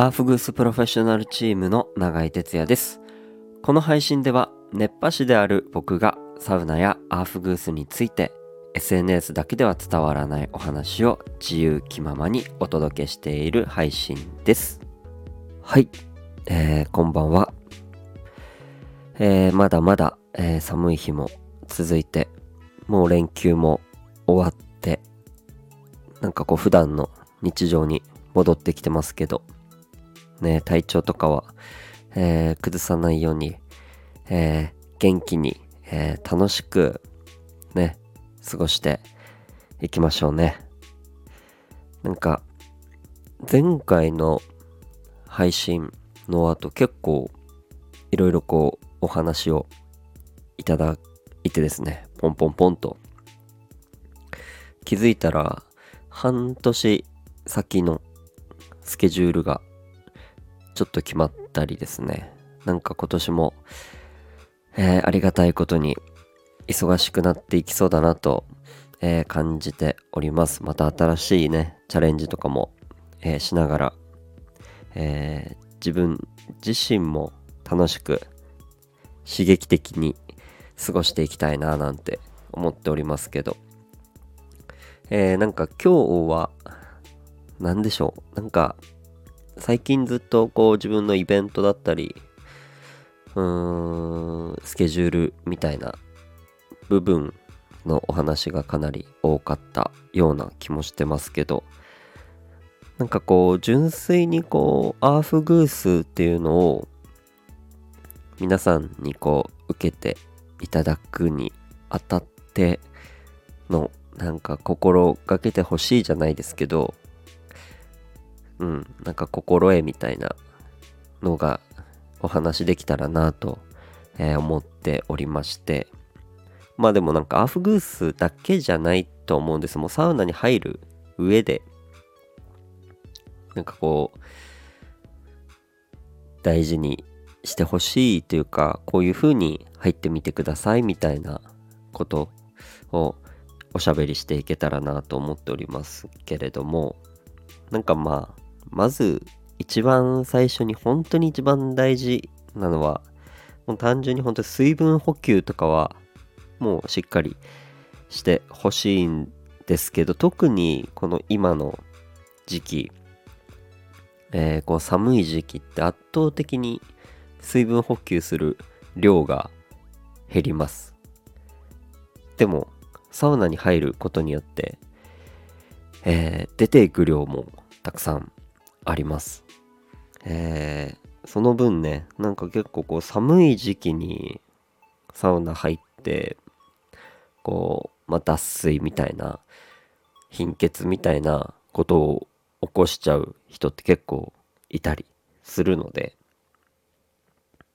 アーフグースプロフェッショナルチームの永井哲也です。この配信では熱波師である僕がサウナやアーフグースについて SNS だけでは伝わらないお話を自由気ままにお届けしている配信です。はい、えーこんばんは。えーまだまだ、えー寒い日も続いて、もう連休も終わって、なんかこう普段の日常に戻ってきてますけど、ね、体調とかは、えー崩さないように、えー元気に、えー楽しく、ね、過ごしていきましょうね。なんか、前回の配信の後結構いろいろこうお話をいただいてですね、ポンポンポンと気づいたら半年先のスケジュールがちょっと決まったりですね。なんか今年も、えーありがたいことに忙しくなっていきそうだなと、えー感じております。また新しいね、チャレンジとかも、えーしながら、え自分自身も楽しく刺激的に過ごしていきたいななんて思っておりますけど、えーなんか今日は何でしょうなんか最近ずっとこう自分のイベントだったりうーんスケジュールみたいな部分のお話がかなり多かったような気もしてますけどなんかこう純粋にこうアーフグースっていうのを皆さんにこう受けていただくにあたってのなんか心がけてほしいじゃないですけどうんなんか心得みたいなのがお話できたらなと、えー思っておりまして。まあでもなんかアーフグースだけじゃないと思うんです。もうサウナに入る上で。なんかこう大事にしてほしいというかこういう風に入ってみてくださいみたいなことをおしゃべりしていけたらなと思っておりますけれども。なんかまあまず一番最初に本当に一番大事なのはもう単純に本当に水分補給とかはもうしっかりしてほしいんですけど特にこの今の時期、えーこう寒い時期って圧倒的に水分補給する量が減ります。でもサウナに入ることによって、えー出ていく量もたくさんあります。えーその分ねなんか結構こう寒い時期にサウナ入ってこう、まあ、脱水みたいな貧血みたいなことを起こしちゃう人って結構いたりするので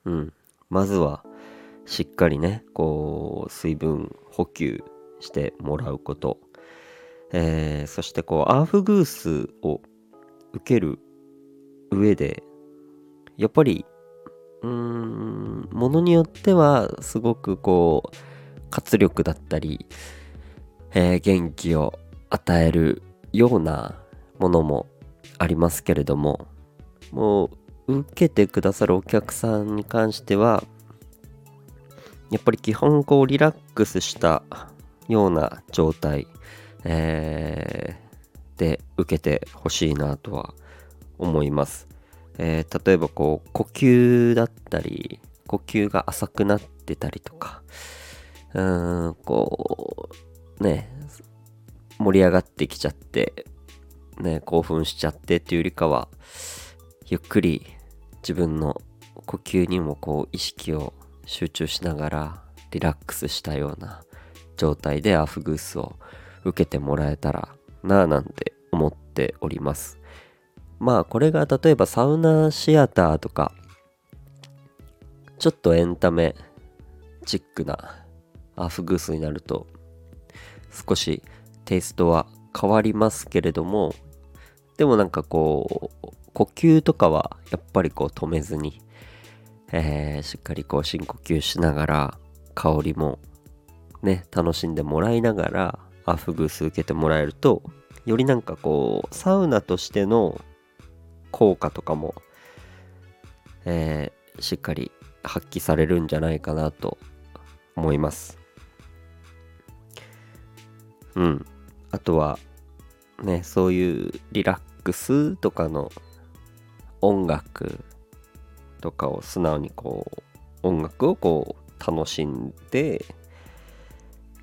うん。まずはしっかりねこう水分補給してもらうこと、えーそしてこうアーフグースを受ける上でやっぱりうーんものによってはすごくこう活力だったり、えー元気を与えるようなものもありますけれどももう受けてくださるお客さんに関してはやっぱり基本こうリラックスしたような状態、えーで受けてほしいなとは思います。思いますえー例えばこう呼吸だったり呼吸が浅くなってたりとかうーんこうね盛り上がってきちゃってね興奮しちゃってっていうよりかはゆっくり自分の呼吸にもこう意識を集中しながらリラックスしたような状態でアフグースを受けてもらえたらなぁなんて思っております。まあこれが例えばサウナシアターとかちょっとエンタメチックなアフグースになると少しテイストは変わりますけれどもでもなんかこう呼吸とかはやっぱりこう止めずに、えーしっかりこう深呼吸しながら香りもね楽しんでもらいながらアフグース受けてもらえるとよりなんかこうサウナとしての効果とかも、えー、しっかり発揮されるんじゃないかなと思います。うん。あとはねそういうリラックスとかの音楽とかを素直にこう音楽をこう楽しんで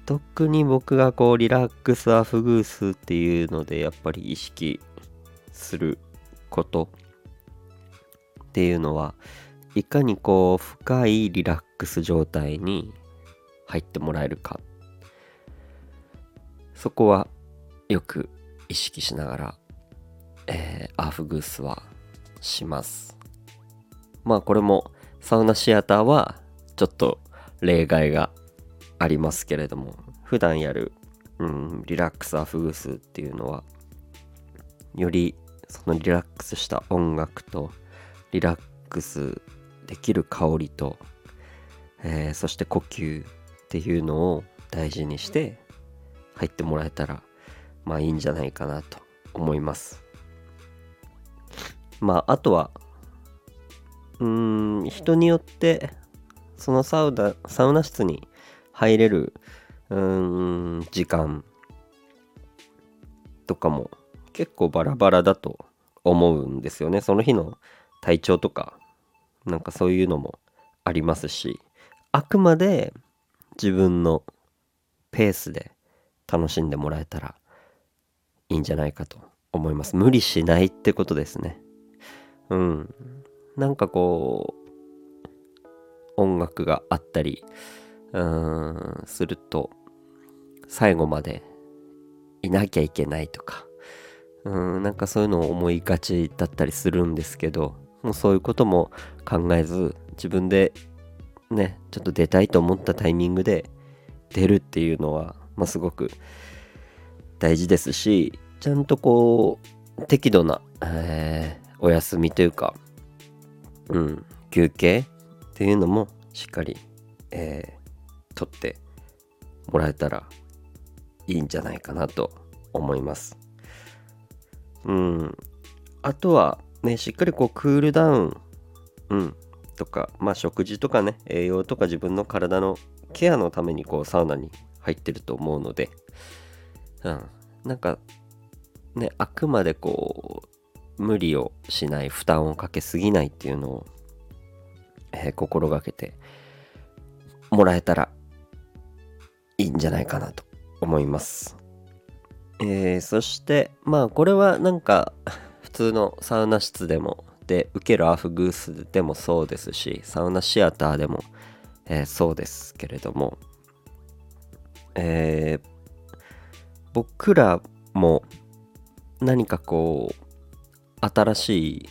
特に僕がこうリラックスアフグースっていうのでやっぱり意識することっていうのはいかにこう深いリラックス状態に入ってもらえるかそこはよく意識しながら、えー、アフグースはします。まあこれもサウナシアターはちょっと例外がありますけれども普段やる、うん、リラックスアフグースっていうのはよりそのリラックスした音楽とリラックスできる香りと、えー、そして呼吸っていうのを大事にして入ってもらえたらまあいいんじゃないかなと思います。まああとはうん人によってそのサウナサウナ室に入れるうん時間とかも結構バラバラだと思うんですよね。その日の体調とかなんかそういうのもありますしあくまで自分のペースで楽しんでもらえたらいいんじゃないかと思います。無理しないってことですね。うん。なんかこう音楽があったりうーんすると最後までいなきゃいけないとかうんなんかそういうのを思いがちだったりするんですけどもうそういうことも考えず自分でねちょっと出たいと思ったタイミングで出るっていうのは、まあ、すごく大事ですしちゃんとこう適度な、えー、お休みというか、うん、休憩っていうのもしっかり、えー、取ってもらえたらいいんじゃないかなと思います。うん。あとはね、しっかりこうクールダウン、うん、とか、まあ食事とかね、栄養とか自分の体のケアのためにこうサウナに入ってると思うので、うん、なんかね、あくまでこう、無理をしない、負担をかけすぎないっていうのを、えー、心がけてもらえたらいいんじゃないかなと思います。えー、そしてまあこれはなんか普通のサウナ室でもで受けるアフグースでもそうですしサウナシアターでも、えー、そうですけれども、えー、僕らも何かこう新しい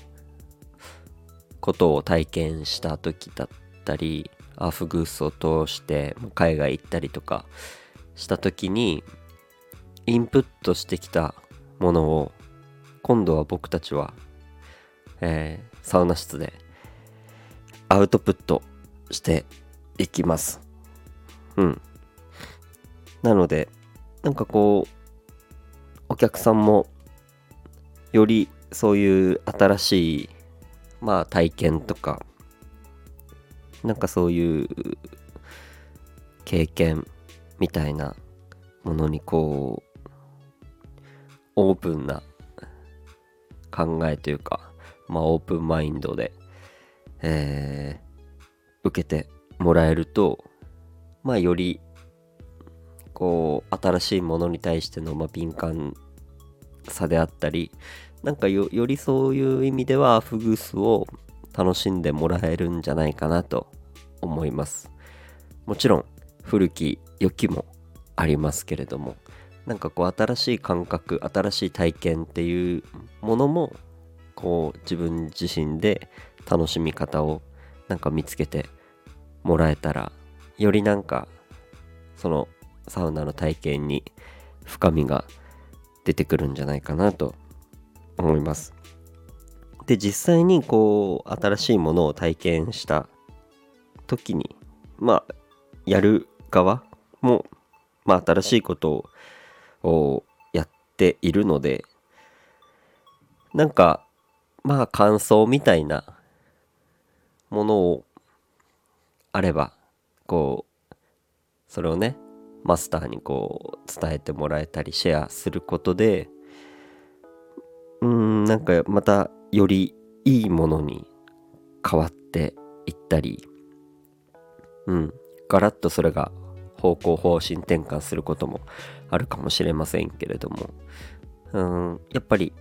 ことを体験した時だったりアフグースを通して海外行ったりとかした時にインプットしてきたものを今度は僕たちは、えー、サウナ室でアウトプットしていきます。うん。なので、なんかこう、お客さんもよりそういう新しい、まあ体験とか、なんかそういう経験みたいなものにこうオープンな考えというか、まあ、オープンマインドで、えー、受けてもらえると、まあ、より、こう、新しいものに対しての、まあ、敏感さであったり、なんかよよりそういう意味では、フグスを楽しんでもらえるんじゃないかなと思います。もちろん、古き良きもありますけれども、なんかこう新しい感覚新しい体験っていうものもこう自分自身で楽しみ方をなんか見つけてもらえたらよりなんかそのサウナの体験に深みが出てくるんじゃないかなと思います。で実際にこう新しいものを体験した時にまあやる側もまあ新しいことををやっているのでなんかまあ感想みたいなものをあればこうそれをねマスターにこう伝えてもらえたりシェアすることでうんなんかまたよりいいものに変わっていったりうんガラッとそれが方向方針転換することもあるかもしれませんけれども。うんやっぱり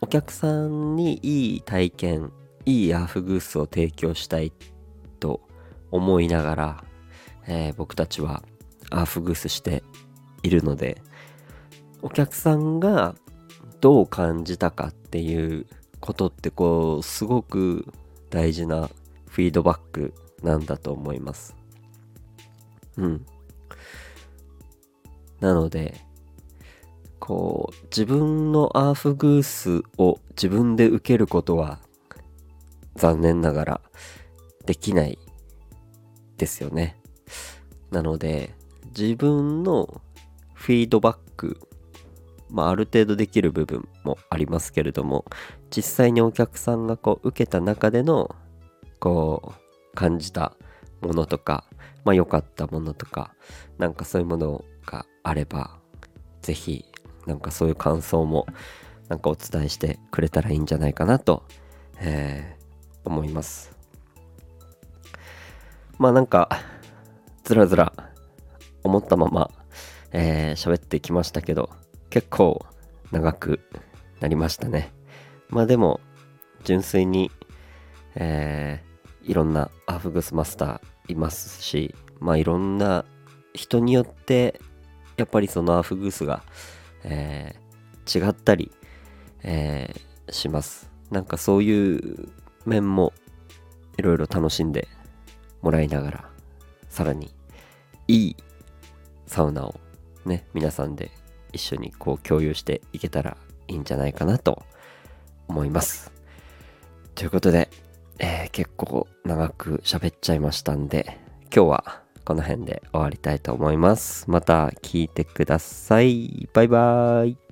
お客さんにいい体験いいヤーフグースを提供したいと思いながら、えー、僕たちはアーフグースしているのでお客さんがどう感じたかっていうことってこうすごく大事なフィードバックなんだと思います。うん。なのでこう自分のアーフグースを自分で受けることは残念ながらできないですよね。なので自分のフィードバックまあ、ある程度できる部分もありますけれども実際にお客さんがこう受けた中でのこう感じたものとかまあ良かったものとかなんかそういうものがあれば是非なんかそういう感想もなんかお伝えしてくれたらいいんじゃないかなと、えー、思います。まあなんかずらずら思ったまま喋、えー、ってきましたけど結構長くなりましたね。まあでも純粋に、えー、いろんなアフグスマスターいますしまあいろんな人によってやっぱりそのアフグースが、えー、違ったり、えー、します。なんかそういう面もいろいろ楽しんでもらいながらさらにいいサウナをね皆さんで一緒にこう共有していけたらいいんじゃないかなと思います。ということで、えー、結構長く喋っちゃいましたんで今日はこの辺で終わりたいと思います。また聞いてください。バイバーイ。